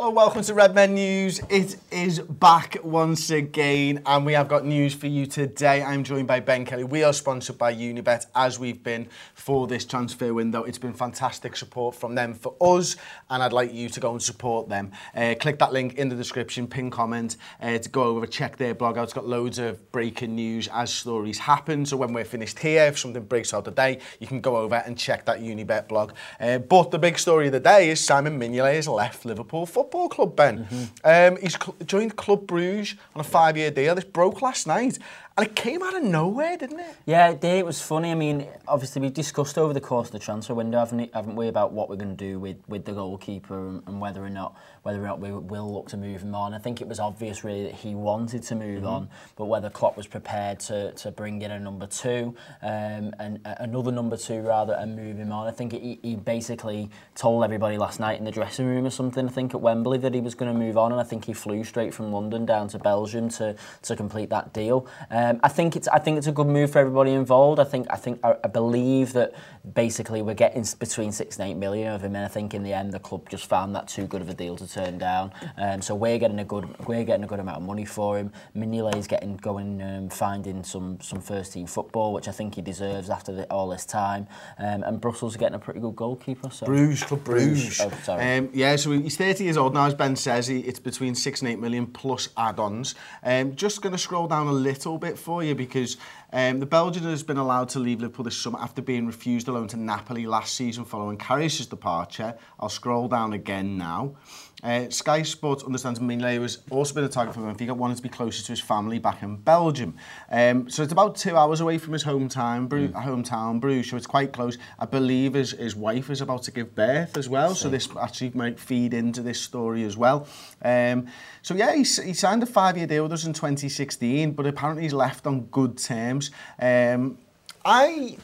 Hello, welcome to Redmen News. It is back once again, and we have got news for you today. I'm joined by Ben Kelly. We are sponsored by Unibet, as we've been for this transfer window. It's been fantastic support from them for us, and I'd like you to go and support them. Uh, click that link in the description, pin comment uh, to go over, check their blog out. It's got loads of breaking news as stories happen. So when we're finished here, if something breaks out today, you can go over and check that Unibet blog. Uh, but the big story of the day is Simon Mignolet has left Liverpool Football Football Club, Ben. Mm-hmm. Um, he's cl- joined Club Bruges on a five-year deal. This broke last night. And it came out of nowhere, didn't it? Yeah, it did. It was funny. I mean, obviously we discussed over the course of the transfer window, haven't, haven't we, about what we're going to do with, with the goalkeeper and, and whether or not whether or not we will look to move him on. I think it was obvious really that he wanted to move mm-hmm. on, but whether Klopp was prepared to, to bring in a number two um, and uh, another number two rather and move him on. I think he, he basically told everybody last night in the dressing room or something. I think at Wembley that he was going to move on, and I think he flew straight from London down to Belgium to to complete that deal. Um, I think it's I think it's a good move for everybody involved. I think I think I, I believe that basically we're getting between six and eight million of him, and I think in the end the club just found that too good of a deal to turn down. Um, so we're getting a good we're getting a good amount of money for him. is getting going um, finding some some first team football, which I think he deserves after the, all this time. Um, and Brussels are getting a pretty good goalkeeper. So. Bruges, Club Bruges. Oh, sorry. Um, yeah, so he's 30 years old now, as Ben says. He, it's between six and eight million plus add-ons. Um, just going to scroll down a little bit for you because um, the Belgian has been allowed to leave Liverpool this summer after being refused a loan to Napoli last season following Karius' departure. I'll scroll down again now. Uh, Sky Sports understands Mignolet was also been a target for Benfica, wanted to be closer to his family back in Belgium. Um, so it's about two hours away from his hometown, Bru- mm. hometown Bruges, so it's quite close. I believe his, his wife is about to give birth as well, so this actually might feed into this story as well. Um, so yeah, he, he signed a five-year deal with us in 2016, but apparently he's left on good terms. Um, I,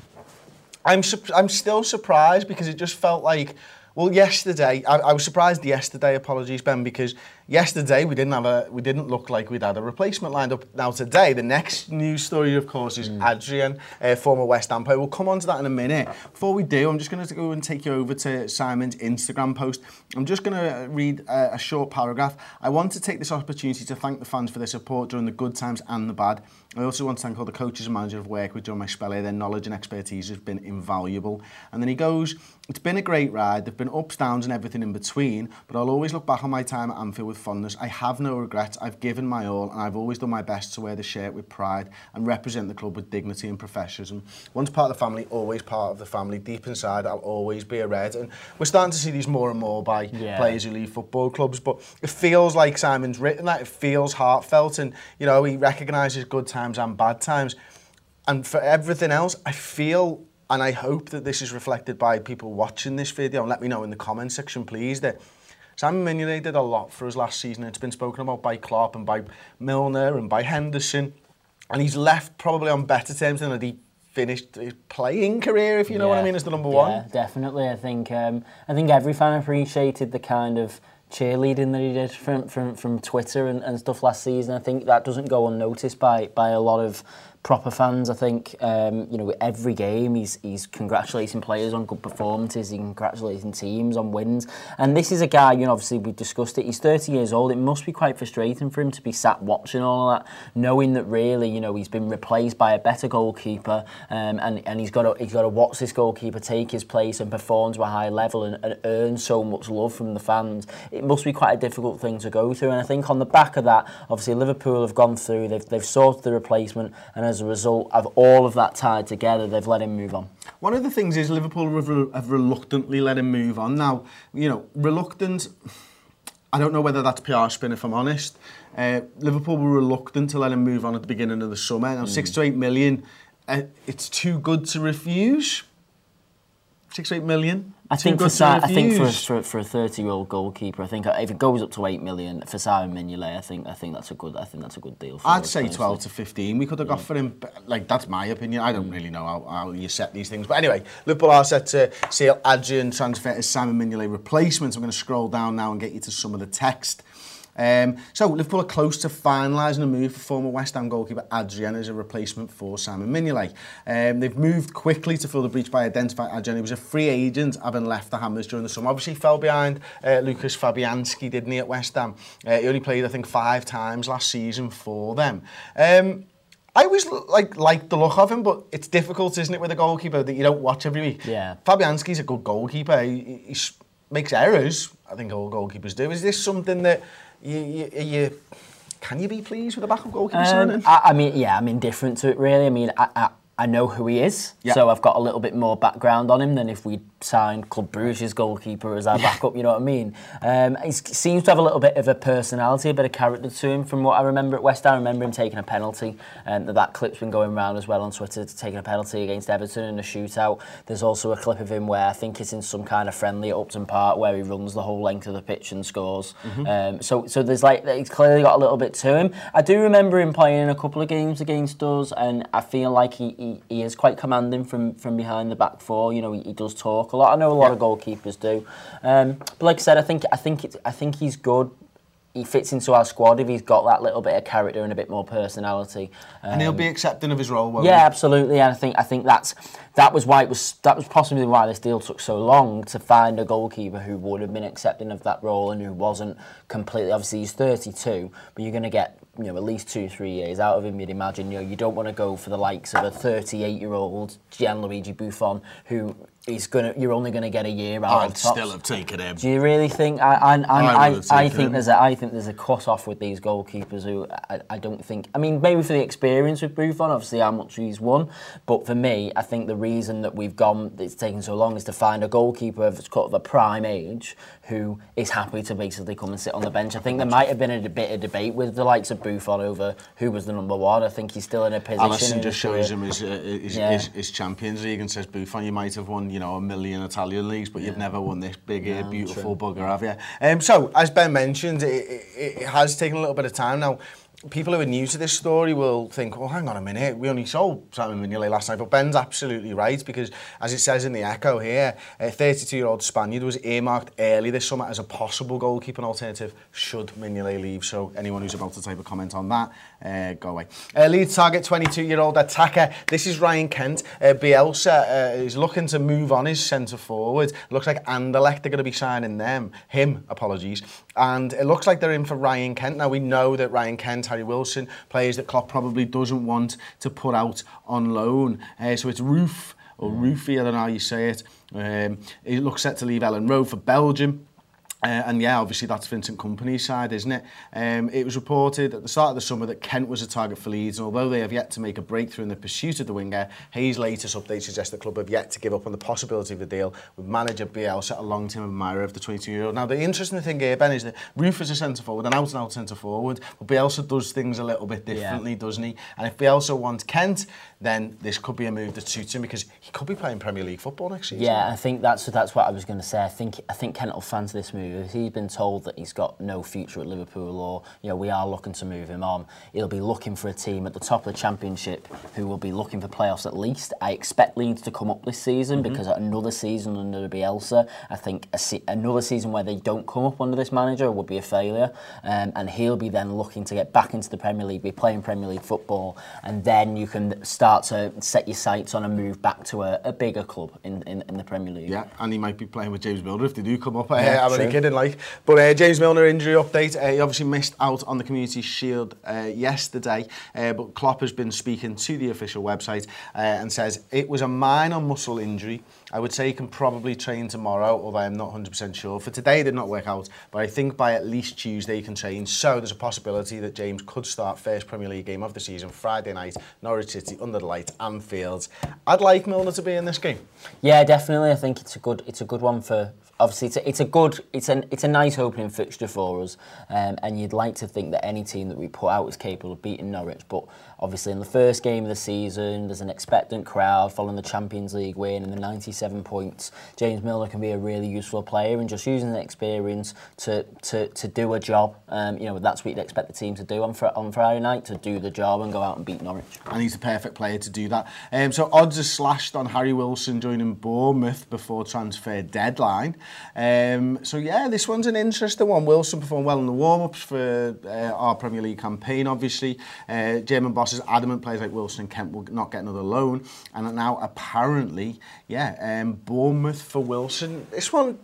I'm, I'm still surprised because it just felt like well, yesterday, I, I was surprised yesterday, apologies, Ben, because yesterday we didn't have a we didn't look like we'd had a replacement lined up. Now today, the next news story, of course, is mm. Adrian, uh, former West Ham player. We'll come on to that in a minute. Before we do, I'm just going to go and take you over to Simon's Instagram post. I'm just going to read a, a short paragraph. I want to take this opportunity to thank the fans for their support during the good times and the bad. I also want to thank all the coaches and managers I've worked with during my spell here. Their knowledge and expertise has been invaluable. And then he goes, it's been a great ride. There've been ups, downs and everything in between, but I'll always look back on my time at Anfield with fondness. I have no regrets. I've given my all and I've always done my best to wear the shirt with pride and represent the club with dignity and professionalism. Once part of the family, always part of the family. Deep inside, I'll always be a red. And we're starting to see these more and more by yeah. players who leave football clubs, but it feels like Simon's written that. It feels heartfelt and, you know, he recognises good times and bad times. And for everything else, I feel and I hope that this is reflected by people watching this video and let me know in the comment section please that Sam Mignolet did a lot for us last season it's been spoken about by Klopp and by Milner and by Henderson and he's left probably on better terms than he finished his playing career if you know yeah. what I mean as the number one. yeah definitely. I think um, I think every fan appreciated the kind of cheerleading that he did from from, from Twitter and, and stuff last season. I think that doesn't go unnoticed by by a lot of proper fans. I think um, you know every game he's he's congratulating players on good performances, he's congratulating teams on wins. And this is a guy, you know, obviously we discussed it. He's 30 years old. It must be quite frustrating for him to be sat watching all that, knowing that really, you know, he's been replaced by a better goalkeeper, um, and and he's got to he's got to watch this goalkeeper take his place and perform to a high level and, and earn so much love from the fans. It must be quite a difficult thing to go through. And I think on the back of that, obviously Liverpool have gone through. They've they've sorted the replacement, and as a result of all of that tied together, they've let him move on. One of the things is Liverpool have reluctantly let him move on. Now, you know, reluctant. I don't know whether that's PR spin, if I'm honest. Uh, Liverpool were reluctant to let him move on at the beginning of the summer. Now, mm. six to eight million, uh, it's too good to refuse. Six to eight million. I think for Sa- I think for, for for a thirty year old goalkeeper, I think if it goes up to eight million for Simon Mignolet, I think I think that's a good I think that's a good deal. For I'd say twelve to fifteen. We could have got for him. Like that's my opinion. I don't really know how, how you set these things, but anyway, Liverpool are set to seal Adrian transfer as Simon Mignolet replacement. I'm going to scroll down now and get you to some of the text. Um, so Liverpool are close to finalising a move for former West Ham goalkeeper Adrian as a replacement for Simon Mignolet. Um, they've moved quickly to fill the breach by identifying Adrian. He was a free agent, having left the Hammers during the summer. Obviously, fell behind uh, Lucas Fabianski, didn't he, at West Ham? Uh, he only played, I think, five times last season for them. Um, I always like like the look of him, but it's difficult, isn't it, with a goalkeeper that you don't watch every week. Yeah. Fabianski's a good goalkeeper. He, he makes errors. I think all goalkeepers do. Is this something that you, you, you can you be pleased with the backup goalkeeper um, signing? I, I mean, yeah, I'm indifferent to it really. I mean, I, I, know who he is, yeah. so I've got a little bit more background on him than if we signed Club Bruges goalkeeper as our backup. You know what I mean? Um, he seems to have a little bit of a personality, a bit of character to him. From what I remember at West Ham, I remember him taking a penalty, and that, that clip's been going around as well on Twitter, taking a penalty against Everton in a shootout. There's also a clip of him where I think it's in some kind of friendly at Upton Park where he runs the whole length of the pitch and scores. Mm-hmm. Um, so, so there's like he's clearly got a little bit to him. I do remember him playing in a couple of games against us, and I feel like he he, he is quite commanding from, from behind the back four. You know, he, he does talk a lot. I know a lot yeah. of goalkeepers do. Um, but like I said, I think I think it, I think he's good. He fits into our squad if he's got that little bit of character and a bit more personality. Um, and he'll be um, accepting of his role. yeah, he? absolutely. And I think I think that's that was why it was that was possibly why this deal took so long to find a goalkeeper who would have been accepting of that role and who wasn't completely. Obviously, he's 32, but you're going to get you know at least two three years out of him. You'd imagine. You know, you don't want to go for the likes of a 38 year old Gianluigi Buffon who he's gonna. You're only gonna get a year out. I'd still have taken him. Do you really think? I I I, I, I think him. there's a I think there's a cut off with these goalkeepers who I, I don't think. I mean, maybe for the experience with Buffon, obviously how much he's won, but for me, I think the reason that we've gone, it's taken so long, is to find a goalkeeper of sort of a prime age who is happy to basically come and sit on the bench. I think there might have been a bit of debate with the likes of Buffon over who was the number one. I think he's still in a position. Alisson just shows him his, uh, his, yeah. his, his Champions League and says Buffon, you might have won you know a million Italian leagues, but yeah. you've never won this big, yeah, beautiful true. bugger, have you? Um, so, as Ben mentioned, it, it, it has taken a little bit of time now people who are new to this story will think, well, hang on a minute, we only sold Simon Mignolet last night. But Ben's absolutely right because, as it says in the Echo here, a 32-year-old Spaniard was earmarked early this summer as a possible goalkeeping alternative should Mignolet leave. So anyone who's about to type a comment on that, uh, go away. Uh, lead target, 22-year-old attacker. This is Ryan Kent. Uh, Bielsa uh, is looking to move on his centre forward. Looks like Anderlecht are going to be signing them, him, apologies. And it looks like they're in for Ryan Kent. Now we know that Ryan Kent Harry Wilson, players that Klopp probably doesn't want to put out on loan. Uh, so it's Roofe, or Roofy, I don't know how you say it. Um, it looks set to leave Elland Road for Belgium. Uh, and yeah, obviously that's Vincent Kompany's side, isn't it? Um, it was reported at the start of the summer that Kent was a target for Leeds, and although they have yet to make a breakthrough in the pursuit of the winger, Hay's latest update suggests the club have yet to give up on the possibility of a deal with manager Bielsa, a long-term admirer of the 22-year-old. Now, the interesting thing here, Ben, is that Roofe is a centre-forward, an out-and-out centre-forward, but Bielsa does things a little bit differently, yeah. doesn't he? And if Bielsa wants Kent, then this could be a move that suits him because he could be playing Premier League football next season. Yeah, I think that's that's what I was going to say. I think I think Kent will fancy this move. If he's been told that he's got no future at Liverpool or, you know, we are looking to move him on, he'll be looking for a team at the top of the Championship who will be looking for playoffs at least. I expect Leeds to come up this season mm-hmm. because another season under Bielsa, I think se- another season where they don't come up under this manager would be a failure. Um, and he'll be then looking to get back into the Premier League, be playing Premier League football, and then you can start to set your sights on a move back to a, a bigger club in, in, in, the Premier League. Yeah, and he might be playing with James Milner if they do come up. Yeah, I'm only kidding, like. But uh, James Milner injury update. Uh, he obviously missed out on the Community Shield uh, yesterday, uh, but Klopp has been speaking to the official website uh, and says it was a minor muscle injury. I would say he can probably train tomorrow, although I'm not 100% sure. For today, it did not work out, but I think by at least Tuesday he can train. So there's a possibility that James could start first Premier League game of the season Friday night, Norwich City under light, Anfield. I'd like Milner to be in this game. Yeah, definitely. I think it's a good it's a good one for obviously it's a, it's a good it's an it's a nice opening fixture for us um, and you'd like to think that any team that we put out is capable of beating Norwich but obviously in the first game of the season there's an expectant crowd following the Champions League win and the 97 points. James Milner can be a really useful player and just using the experience to to, to do a job. Um, you know that's what you'd expect the team to do on, fr- on Friday night to do the job and go out and beat Norwich. And he's the perfect player to do that. Um, so odds are slashed on Harry Wilson joining Bournemouth before transfer deadline. Um, so yeah, this one's an interesting one. Wilson performed well in the warm-ups for uh, our Premier League campaign, obviously. Uh, German bosses adamant players like Wilson and Kent will not get another loan. And now apparently, yeah, um, Bournemouth for Wilson. This one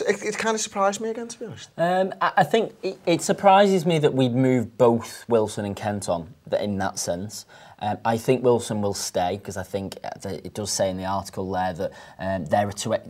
it, it kind of surprised me again, to be honest. Um, I, I think it, it surprises me that we'd move both Wilson and Kent on in that sense. Um, I think Wilson will stay because I think it does say in the article there that um, they're to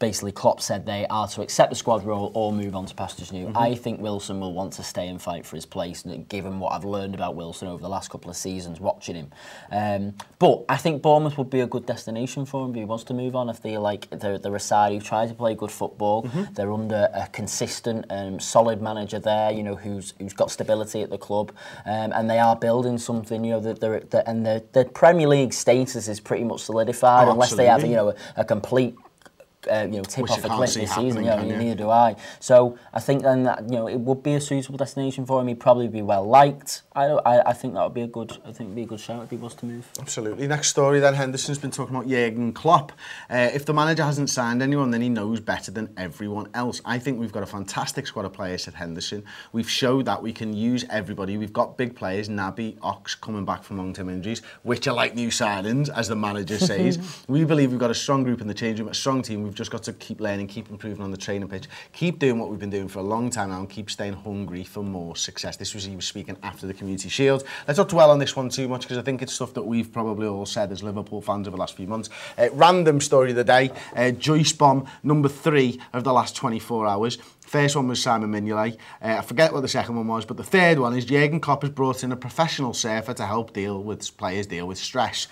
basically Klopp said they are to accept the squad role or move on to pastures new. Mm-hmm. I think Wilson will want to stay and fight for his place, given what I've learned about Wilson over the last couple of seasons watching him. Um, but I think Bournemouth would be a good destination for him if he wants to move on. If they like they're, they're a side who try to play good football, mm-hmm. they're under a consistent, um, solid manager there. You know who's who's got stability at the club, um, and they are building something. You know that they're, they're and the, the Premier League status is pretty much solidified, oh, unless they have you know a, a complete uh, you know, tip Which off a cliff this season. You know, neither do I. So I think then that you know it would be a suitable destination for him. He'd probably be well liked. I, I, I think that would be a good. I think would be a good shout if he was to move. Absolutely. Next story then. Henderson's been talking about Jurgen Klopp. Uh, if the manager hasn't signed anyone, then he knows better than everyone else. I think we've got a fantastic squad of players at Henderson. We've showed that we can use everybody. We've got big players. Naby, Ox coming back from long-term injuries, which are like new signings, as the manager says. we believe we've got a strong group in the change room, a strong team. We've just got to keep learning, keep improving on the training pitch, keep doing what we've been doing for a long time now and keep staying hungry for more success. This was he was speaking after the Community Shield. Let's not dwell on this one too much because I think it's stuff that we've probably all said as Liverpool fans over the last few months. Uh, random story of the day, uh, Joyce bomb number three of the last 24 hours. First one was Simon Mignolet. Uh, I forget what the second one was, but the third one is Jurgen Klopp has brought in a professional surfer to help deal with players deal with stress.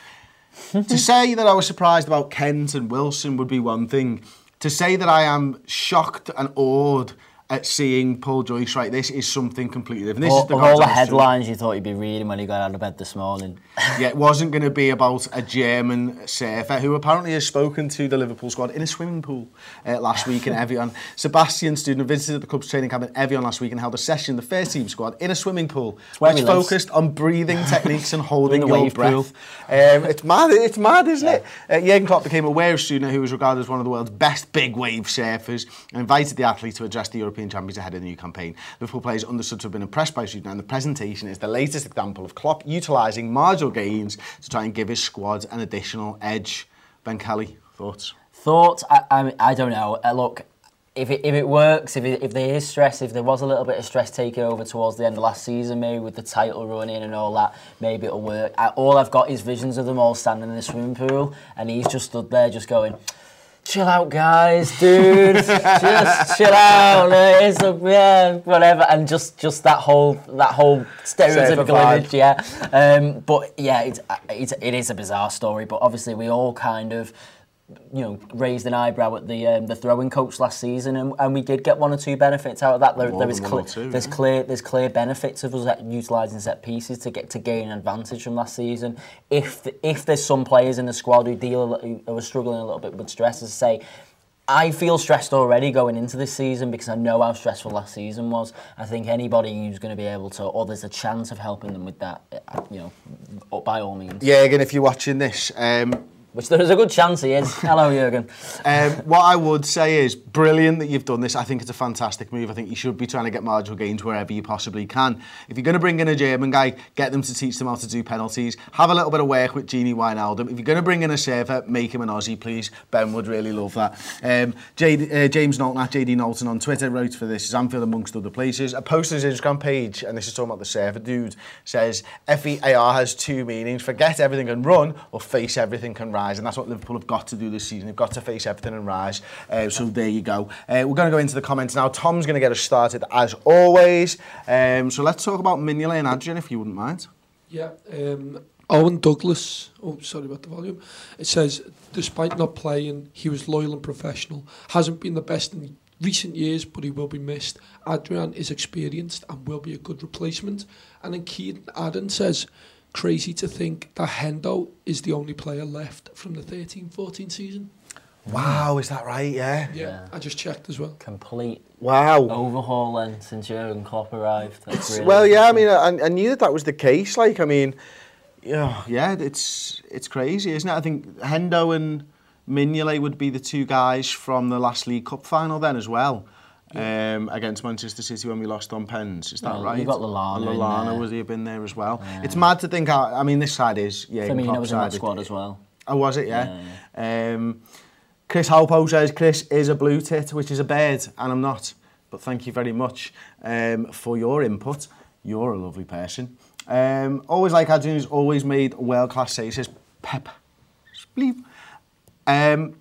To say that I was surprised about Kent and Wilson would be one thing. To say that I am shocked and awed at seeing Paul Joyce write this is something completely different. This all, is the all the headlines you thought you'd be reading when you got out of bed this morning. Yeah, it wasn't going to be about a German surfer who apparently has spoken to the Liverpool squad in a swimming pool uh, last week in Evian. Sebastian Steudtner visited the club's training camp in Evian last week and held a session the first team squad in a swimming pool, which focused on breathing techniques and holding your breath. Um, it's mad, it's mad, isn't yeah. it? Uh, Jurgen Klopp became aware of Steudtner, who was regarded as one of the world's best big wave surfers, and invited the athlete to address the European European champions ahead of the new campaign. Liverpool players understood to have been impressed by Steudtner and the presentation is the latest example of Klopp utilising marginal gains to try and give his squad an additional edge. Ben Kelly, thoughts? Thoughts? I, I, I don't know. Uh, look, if it, if it works, if, it, if there is stress, if there was a little bit of stress taking over towards the end of last season, maybe with the title running and all that, maybe it'll work. I, all I've got is visions of them all standing in the swimming pool, and he's just stood there just going, chill out, guys, dude. just chill out. It's a, yeah, whatever, and just just that whole that whole stereotypical image, yeah. Um, but yeah, it's, it's it is a bizarre story, but obviously we all kind of you know, raised an eyebrow at the um, the throwing coach last season, and, and we did get one or two benefits out of that. There, there is cl- two, there's yeah. clear there's clear benefits of us utilising set pieces to get to gain advantage from last season. If if there's some players in the squad who deal who are struggling a little bit with stress, as I say, I feel stressed already going into this season because I know how stressful last season was. I think anybody who's going to be able to, or there's a chance of helping them with that, uh, you know, by all means. Yeah, again, if you're watching this, um, which there is a good chance he is. Hello, Jurgen. Um, what I would say is brilliant that you've done this. I think it's a fantastic move. I think you should be trying to get marginal gains wherever you possibly can. If you're going to bring in a German guy, get them to teach them how to do penalties. Have a little bit of work with Gini Wijnaldum. If you're going to bring in a server, make him an Aussie, please. Ben would really love that. Um, J- uh, James Knowlton at JD Knowlton on Twitter wrote for this, Anfield amongst other places. A post on his Instagram page, and this is talking about the server dude, says FEAR has two meanings. Forget everything and run, or face everything and can rise, and that's what Liverpool have got to do this season. They've got to face everything and rise. Uh, so there you go. Uh, we're going to go into the comments now. Tom's going to get us started as always. Um, so let's talk about Mignolet and Adrian, if you wouldn't mind. Yeah. Um, Owen Douglas, oh, sorry about the volume. It says, despite not playing, he was loyal and professional. Hasn't been the best in recent years, but he will be missed. Adrian is experienced and will be a good replacement. And then Keaton Adden says, crazy to think that Hendo is the only player left from the 13-14 season. Wow, is that right? Yeah. yeah. Yeah, I just checked as well. Complete. Wow. Overhaul then since Jurgen Klopp arrived. Really well, yeah. I mean, I, I knew that that was the case. Like, I mean, yeah, yeah. It's it's crazy, isn't it? I think Hendo and Mignolet would be the two guys from the last League Cup final then as well um, against Manchester City when we lost on pens. Is that well, right? You got Lallana. Lallana was he been there as well? Yeah. It's mad to think. How, I mean, this side is yeah. Firmino was in that squad as well. Oh, was it? Yeah. yeah, yeah. Um, Chris Halpo says Chris is a blue tit, which is a bird, and I'm not. But thank you very much um, for your input. You're a lovely person. Um, always like Adrian, who's always made world class saves. Says Pep. Bleep. Um,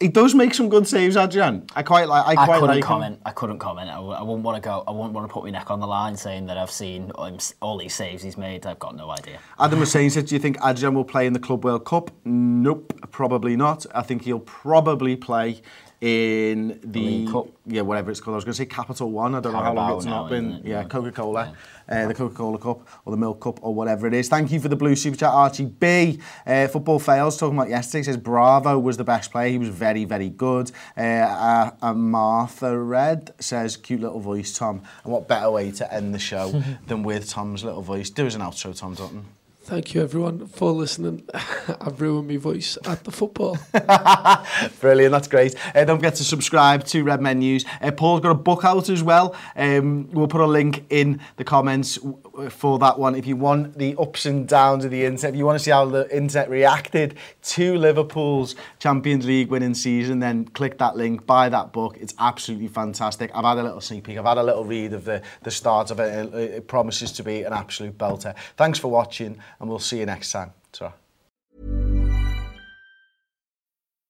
he does make some good saves, Adrian. I quite like. I quite I couldn't like comment. Him. I couldn't comment. I w- I wouldn't want to go. I wouldn't want to put my neck on the line saying that I've seen um, all these saves he's made. I've got no idea. Adam was saying, said, "Do you think Adrian will play in the Club World Cup?" Nope, probably not. I think he'll probably play in the, the yeah whatever it's called. I was going to say Capital One. I don't Carabao know how long it's now, not been. It? Yeah, Coca Cola, yeah. uh, the Coca Cola Cup or the Milk Cup or whatever it is. Thank you for the blue super chat, Archie B. Uh, football fails talking about yesterday. Says Bravo was the best player. He was very very good. Uh, Martha Red says cute little voice, Tom. And what better way to end the show than with Tom's little voice? Do as an outro, Tom Dutton. Thank you, everyone, for listening. I've ruined my voice at the football. Brilliant, that's great. Uh, don't forget to subscribe to Red Men News. Uh, Paul's got a book out as well. Um, we'll put a link in the comments for that one. If you want the ups and downs of the internet, if you want to see how the internet reacted to Liverpool's Champions League winning season, then click that link, buy that book. It's absolutely fantastic. I've had a little sneak peek. I've had a little read of the, the start of it. It promises to be an absolute belter. Thanks for watching and we'll see you next time. Ta.